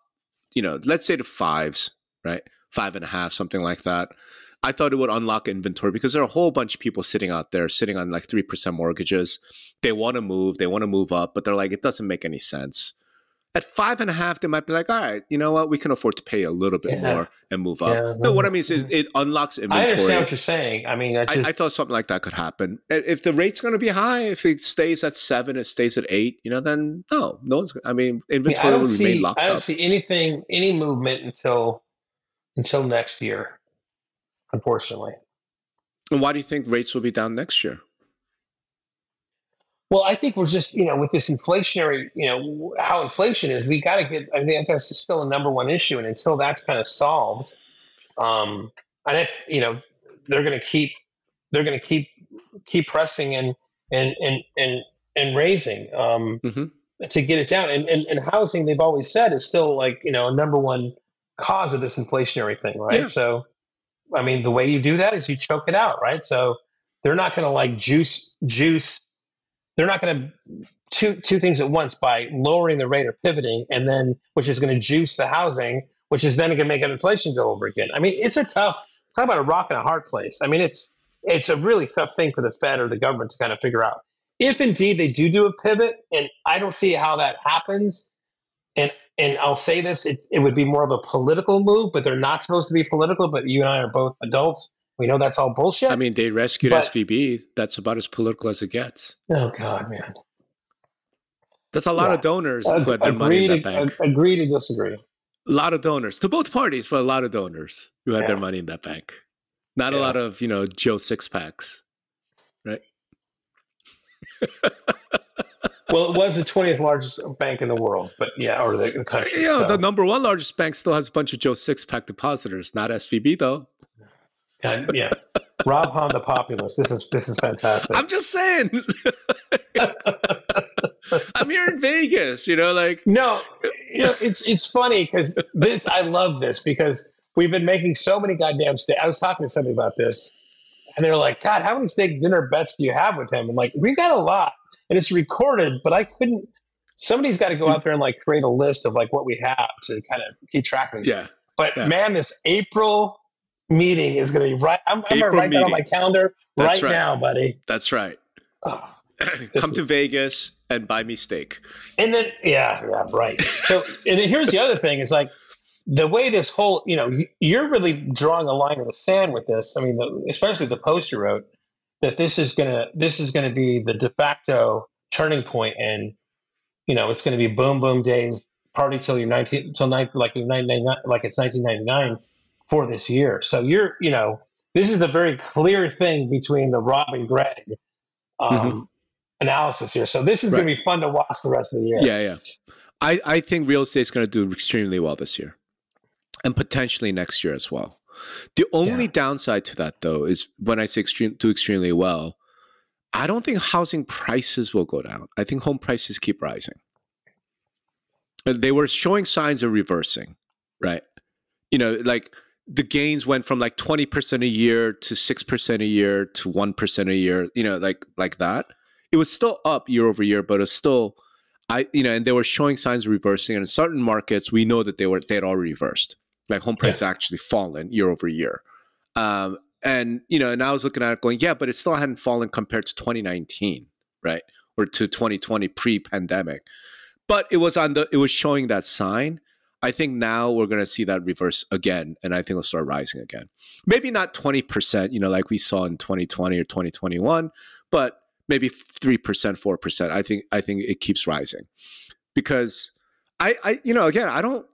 you know, let's say to fives, right, five and a half, something like that. I thought it would unlock inventory because there are a whole bunch of people sitting out there sitting on like three percent mortgages. They want to move, they want to move up, but they're like, it doesn't make any sense. At five and a half, they might be like, all right, you know what, we can afford to pay a little bit Yeah. more and move up. Yeah, no, what I mean is it, it unlocks inventory. I understand what you're saying. I mean, that's I, just I thought something like that could happen. If the rate's going to be high, if it stays at seven, it stays at eight, you know, then no, no one's. I mean, I, mean, inventory I will see. remain locked I don't up. see anything, any movement until until next year. Unfortunately. And why do you think rates will be down next year? Well, I think we're just, you know, with this inflationary, you know, how inflation is, we got to get, I think that's still a number one issue. And until that's kind of solved, um, and if, you know, they're going to keep, they're going to keep, keep pressing and, and, and, and, and raising, um, Mhm. to get it down. And, and, and housing, they've always said is still like, you know, a number one cause of this inflationary thing. Right. Yeah. So, I mean, the way you do that is you choke it out. Right. So they're not going to like juice, juice, they're not going to two two things at once by lowering the rate or pivoting, and then which is going to juice the housing, which is then going to make inflation go over again. I mean, it's a tough talk about a rock and a hard place. I mean, it's it's a really tough thing for the Fed or the government to kind of figure out. If indeed they do do a pivot, and I don't see how that happens, and and I'll say this, it, it would be more of a political move, but they're not supposed to be political. But you and I are both adults. We know that's all bullshit. I mean, they rescued But- SVB. That's about as political as it gets. oh God, man. That's a lot Yeah. of donors who had their money in that agree, bank. to, agree to disagree. A lot of donors to both parties, but a lot of donors who had their money in that bank. Not Yeah. a lot of you know Joe six packs, right? Well, it was the 20th largest bank in the world, but yeah, or the, the country. Yeah, so. the number one largest bank still has a bunch of Joe six pack depositors, not SVB though. And, yeah, Rob Hahn, the populist. This is this is fantastic. I'm just saying. I'm here in Vegas, you know, like no, you know, it's it's funny because this I love this because we've been making so many goddamn steak. I was talking to somebody about this, and they're like, "God, how many steak dinner bets do you have with him?" I'm like, "We got a lot, and it's recorded, but I couldn't." Somebody's got to go hmm. out there and like create a list of like what we have to kind of keep track of these. yeah. But yeah. man, this April meeting is going to be right. I'm, I'm going to write that on my calendar right, right. now, buddy. That's right. Oh. Come to Vegas and buy me steak. And then, yeah, yeah, right. So, and then here's the other thing: is like the way this whole, you know, you're really drawing a line in the sand with this. I mean, the, especially the post you wrote that this is gonna, this is gonna be the de facto turning point, and you know, it's gonna be boom, boom days, party till you're 19, till nine, like you're 1999 like it's 1999 for this year. So you're, you know, this is a very clear thing between the Rob and Greg. Um, Analysis here, so this is going to be fun to watch the rest of the year. Yeah, yeah. I, I think real estate is going to do extremely well this year and potentially next year as well. The only Yeah. downside to that, though, is when I say extreme, do extremely well, I don't think housing prices will go down. I think home prices keep rising. They were showing signs of reversing, right? You know, like the gains went from like 20% a year to 6% a year to 1% a year, you know, like like that. It was still up year over year, but it's still I you know, and they were showing signs of reversing. And in certain markets, we know that they were they had already reversed. Like home prices actually fallen year over year. Um, and you know, and I was looking at it going, yeah, but it still hadn't fallen compared to 2019, right? Or to 2020 pre-pandemic. But it was on the it was showing that sign. I think now we're going to see that reverse again, and I think it'll start rising again. Maybe not 20%, you know, like we saw in 2020 or 2021, but maybe 3%, 4%. I think I think it keeps rising. Because I I you know, again, I don't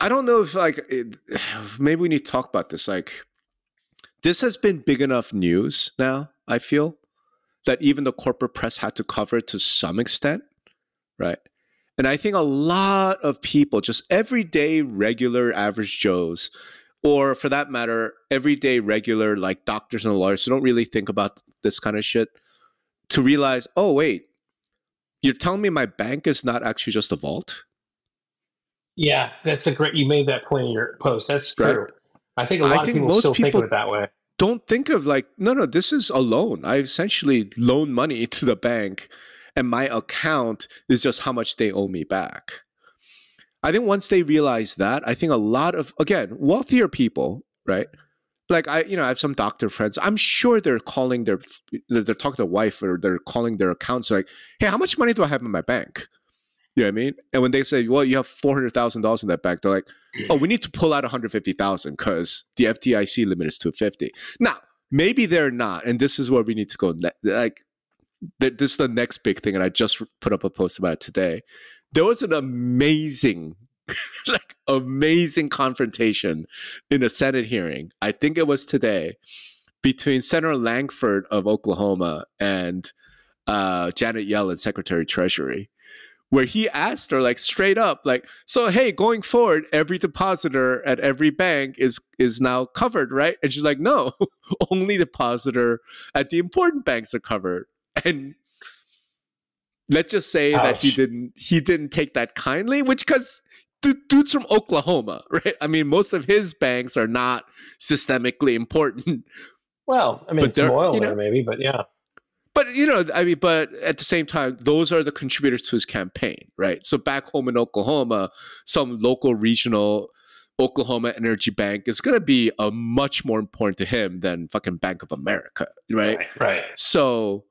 I don't know if like it, maybe we need to talk about this like this has been big enough news now, I feel, that even the corporate press had to cover it to some extent, right? And I think a lot of people, just everyday, regular, average Joes, or for that matter, everyday, regular, like doctors and lawyers who don't really think about this kind of shit, to realize, oh, wait, you're telling me my bank is not actually just a vault? Yeah, that's a great. You made that point in your post. That's Right. true. I think a I lot of think people most still think people- of it that way. don't think of like no no this is a loan i essentially loan money to the bank and my account is just how much they owe me back i think once they realize that i think a lot of again wealthier people right like i you know i have some doctor friends i'm sure they're calling their they're talking to their wife or they're calling their accounts like hey how much money do i have in my bank you know what i mean and when they say well you have $400000 in that bank they're like oh, we need to pull out 150,000 because the FDIC limit is 250. Now, maybe they're not, and this is where we need to go. Like, this is the next big thing, and I just put up a post about it today. There was an amazing, like, amazing confrontation in a Senate hearing. I think it was today between Senator Lankford of Oklahoma and uh, Janet Yellen, Secretary Treasury where he asked her like straight up like so hey going forward every depositor at every bank is is now covered right and she's like no only depositor at the important banks are covered and let's just say that he didn't he didn't take that kindly which because dude's from oklahoma right i mean most of his banks are not systemically important Well, I mean, But some oil you there maybe, but yeah, but you know, I mean, but at the same time, those are the contributors to his campaign, right? So back home in Oklahoma, some local regional Oklahoma Energy Bank is going to be a much more important to him than fucking Bank of America, right? right, right. So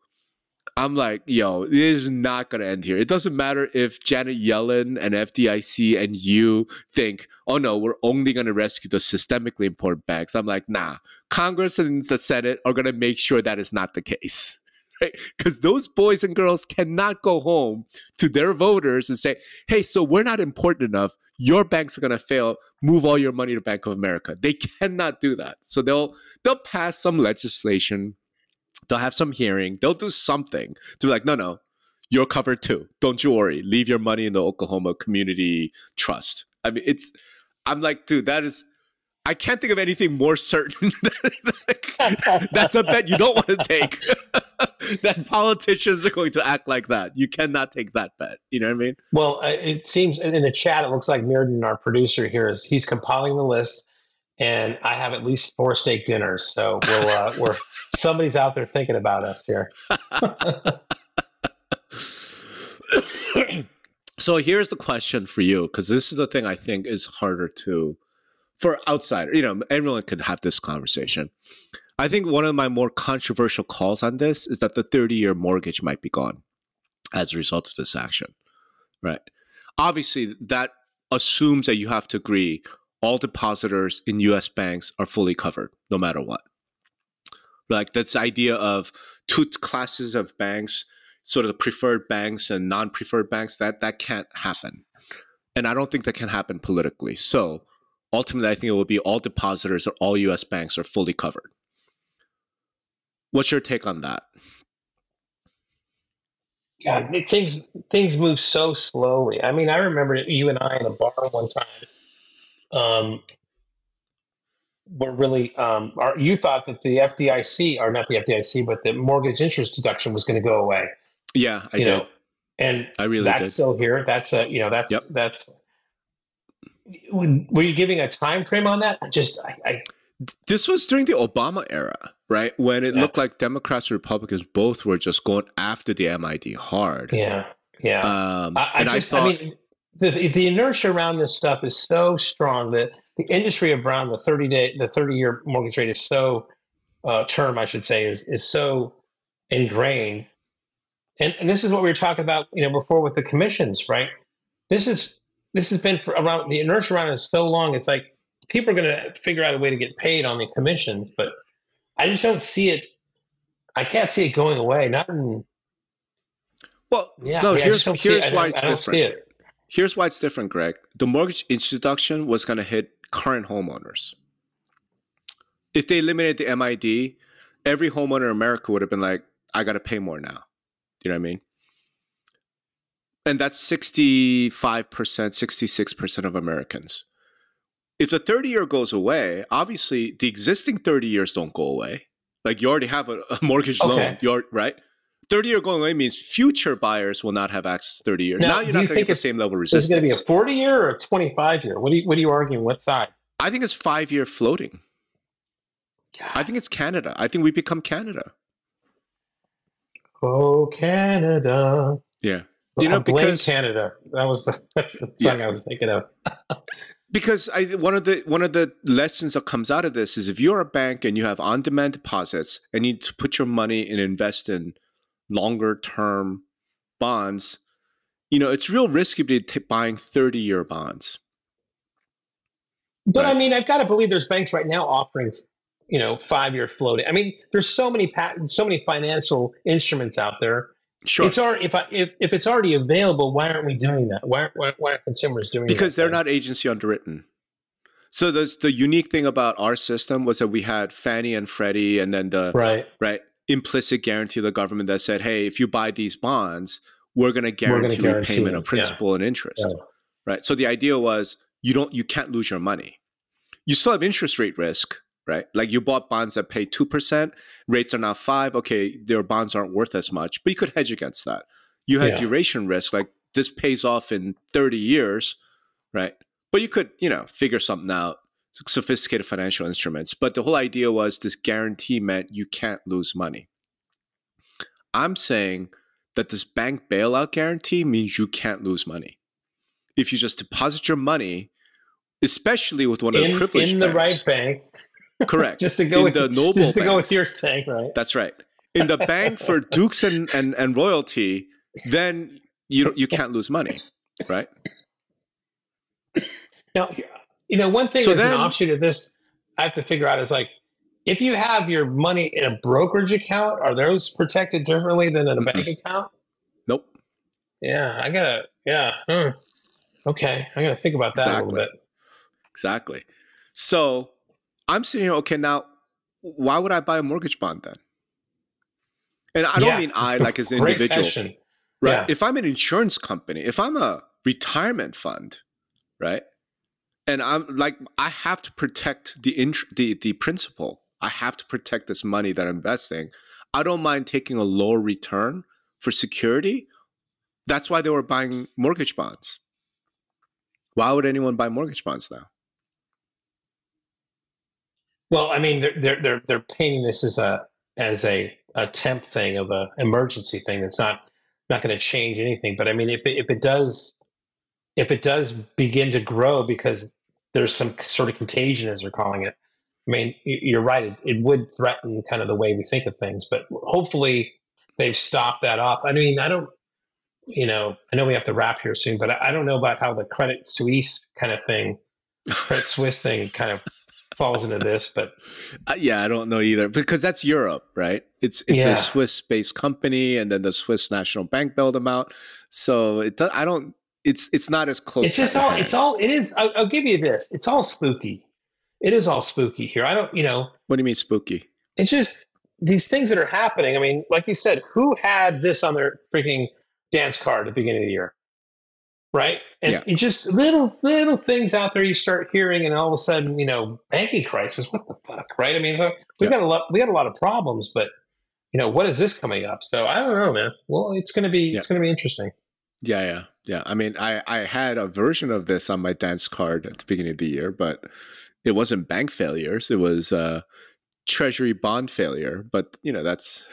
I'm like, yo, this is not going to end here. It doesn't matter if Janet Yellen and FDIC and you think, oh no, we're only going to rescue the systemically important banks. I'm like, nah, Congress and the Senate are going to make sure that is not the case. right? Because those boys and girls cannot go home to their voters and say, hey, so we're not important enough. Your banks are going to fail. Move all your money to Bank of America. They cannot do that. So they'll they'll pass some legislation. They'll have some hearing. They'll do something to be like, no, no, you're covered too. Don't you worry. Leave your money in the Oklahoma Community Trust. I mean, it's. I'm like, dude, that is. I can't think of anything more certain. That's a bet you don't want to take. that politicians are going to act like that. You cannot take that bet. You know what I mean? Well, uh, it seems in the chat, it looks like Mirden, our producer here, is he's compiling the list, and I have at least four steak dinners. So we'll, uh, we're somebody's out there thinking about us here. so here's the question for you because this is the thing i think is harder to for outsider you know everyone could have this conversation i think one of my more controversial calls on this is that the 30 year mortgage might be gone as a result of this action right obviously that assumes that you have to agree all depositors in us banks are fully covered no matter what. Like that's idea of two classes of banks sort of the preferred banks and non-preferred banks that that can't happen. And i don't think that can happen politically. So ultimately i think it will be all depositors or all us banks are fully covered. What's your take on that? Yeah things things move so slowly. I mean i remember you and i in a bar one time um were really um, are, you thought that the FDIC or not the FDIC, but the mortgage interest deduction was going to go away. Yeah, I you did. know, and I really that's did. still here. That's a you know that's Yep. that's. Were you giving a time frame on that? I Just I, I this was during the Obama era, right? When it Yeah. looked like Democrats and Republicans both were just going after the MID hard. yeah yeah. Um, I, I just I I, mean the the inertia around this stuff is so strong that the industry around the thirty day the thirty year mortgage rate is so uh, term I should say is is so ingrained. And, and this is what we were talking about, you know, before with the commissions, right? This is this has been for around the inertia around is so long. It's like people are going to figure out a way to get paid on the commissions, but I just don't see it. I can't see it going away. Not in well, yeah. no. I here's just don't see here's why don't- it's different. Here's why it's different, Greg. The mortgage introduction was going to hit current homeowners. If they eliminated the MID, every homeowner in America would have been like, I got to pay more now. Do you know what I mean? And that's 65%, 66% of Americans. If the 30 year goes away, obviously the existing 30 years don't go away. Like you already have a, a mortgage Okay. loan, you're, right? 30 year going away means future buyers will not have access to 30 years. Now, Now, you're not going to get the same level of Is it going to be a 40 year or a 25 year? What do you what are you arguing? What side? I think it's five year floating. I think it's Canada. I think we become Canada. Oh Canada. Yeah. You know, I blame because- Canada. That was the that's the song I was thinking of. because I one of the one of the lessons that comes out of this is if you're a bank and you have on demand deposits and you need to put your money and invest in longer term bonds, you know it's real risky to be t- buying thirty year bonds. But Right. I mean, I've got to believe there's banks right now offering, you know, five year floating. I mean, there's so many pat- so many financial instruments out there. Sure, It's already if I, if if it's already available, why aren't we doing that? Why why, why aren't consumers doing because they're then? not agency underwritten. So there's the unique thing about our system was that we had Fannie and Freddie, and then the right. right implicit guarantee of the government that said, "Hey, if you buy these bonds, we're going to guarantee repayment of principal and interest." Yeah. Right. So the idea was you don't you can't lose your money. You still have interest rate risk, right? Like you bought bonds that pay two percent, rates are now five. Okay, their bonds aren't worth as much, but you could hedge against that. You had Yeah. duration risk, like this pays off in thirty years, right? But you could, you know, figure something out. Sophisticated financial instruments, but the whole idea was this guarantee meant you can't lose money. I'm saying that this bank bailout guarantee means you can't lose money. If you just deposit your money, especially with one of the In, privileged in the banks, right bank, correct? just to go in with the noble just to go with your saying, right? That's right. In the bank for dukes and, and, and royalty, then you you can't lose money, right? Now, you know, one thing So that's then- an offshoot of this, I have to figure out is like, if you have your money in a brokerage account, are those protected differently than in a Mm-mm. bank account? Nope. Yeah, I gotta. Yeah. hmm. Okay, I gotta think about that a little bit. Exactly. So I'm sitting here, okay, now why would I buy a mortgage bond then? And I don't Yeah. mean I like as an individual. Right. Yeah. If I'm an insurance company, if I'm a retirement fund, right? And I'm like, I have to protect the int- the the principal. I have to protect this money that I'm investing. I don't mind taking a lower return for security. That's why they were buying mortgage bonds. Why would anyone buy mortgage bonds now? Well, I mean, they're they're they're, painting this as a as a, a temp thing of a emergency thing that's not not going to change anything. But I mean, if it, if it does if it does begin to grow because there's some sort of contagion, as they're calling it. I mean, you're right. It, it would threaten kind of the way we think of things, but hopefully they've stopped that off. I mean, I don't, you know, I know we have to wrap here soon, but I, I don't know about how the Credit Suisse kind of thing, Credit Swiss thing, kind of falls into this. But Uh, yeah, I don't know either because that's Europe, right? It's it's Yeah. a Swiss-based company, and then the Swiss National Bank bailed them out. So it, I don't. It's it's not as close. it's just all it's all it is I'll, I'll give you this. It's all spooky. It is all spooky here. I don't you know. What do you mean spooky? it's just these things that are happening. I mean like you said who had this on their freaking dance card at the beginning of the year? Right? And Yeah. it's just little little things out there you start hearing and all of a sudden you know banking crisis what the fuck right? I mean we Yeah. got a lot we got a lot of problems but you know what is this coming up? So i don't know man. Well it's gonna be Yeah. it's gonna be interesting Yeah, yeah, yeah. I mean, I I had a version of this on my dance card at the beginning of the year, but it wasn't bank failures. It was uh, treasury bond failure. But you know, that's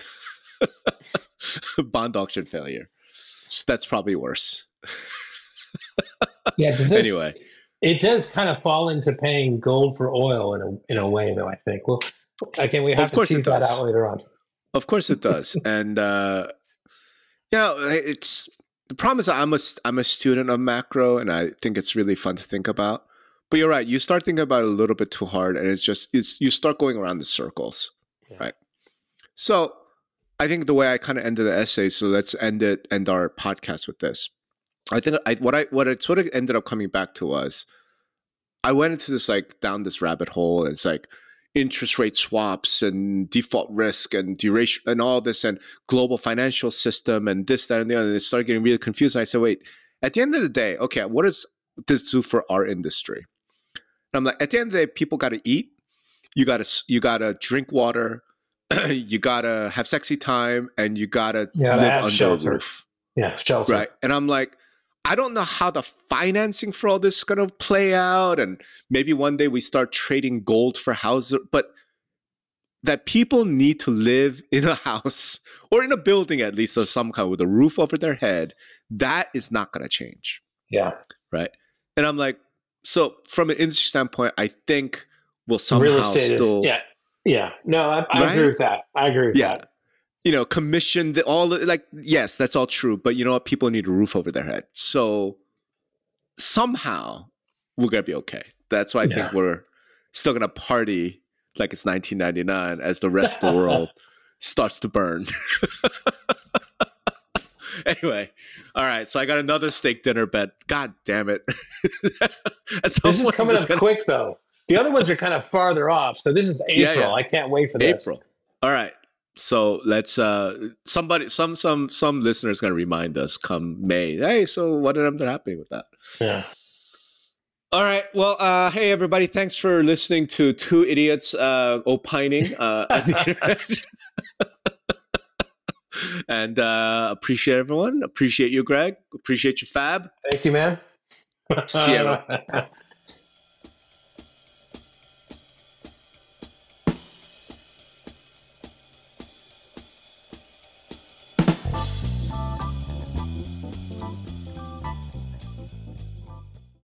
bond auction failure. That's probably worse. yeah does this- Anyway, It does kind of fall into paying gold for oil in a in a way, though. I think. Well, again, we have Of to tease that out later on. Of course it does. and uh yeah, it's the problem is I'm a I'm a student of macro and I think it's really fun to think about. But you're right, you start thinking about it a little bit too hard and it's just it's you start going around the circles. Yeah. Right. So I think the way I kind of ended the essay, so let's end it end our podcast with this. I think I what I what it sort of ended up coming back to was I went into this like down this rabbit hole and it's like interest rate swaps and default risk and duration and all this and global financial system and this, that, and the other. And it started getting really confused. And I said, wait, at the end of the day, okay, what does this do for our industry? And I'm like, at the end of the day, people got to eat. You got to you got to drink water. you got to have sexy time, and you got to You gotta live under shelter. a roof, Yeah, shelter. right? And I'm like, I don't know how the financing for all this is going to play out, and maybe one day we start trading gold for houses, but that people need to live in a house or in a building at least of some kind with a roof over their head that is not going to change Yeah, right and i'm like so from an industry standpoint i think we'll real somehow estate still is. Yeah, yeah. No, I, I Right? agree with that. I agree with yeah that. You know commission the, all the, like yes that's all true but you know what people need a roof over their head so somehow we're gonna be okay that's why i Yeah. think we're still gonna party like it's 1999 as the rest of the world starts to burn anyway all right so i got another steak dinner bet god damn it This is coming up gonna- quick though. The other ones are kind of farther off, so this is April. Yeah, yeah. I can't wait for this. April. All right. So let's uh somebody some some some listeners gonna remind us come May. Hey, so what ended up happening with that? Yeah. All right. Well, uh hey everybody, thanks for listening to two idiots uh opining uh on the internet. and uh appreciate everyone. Appreciate you, Greg. Appreciate you, Fab. Thank you, man. See you,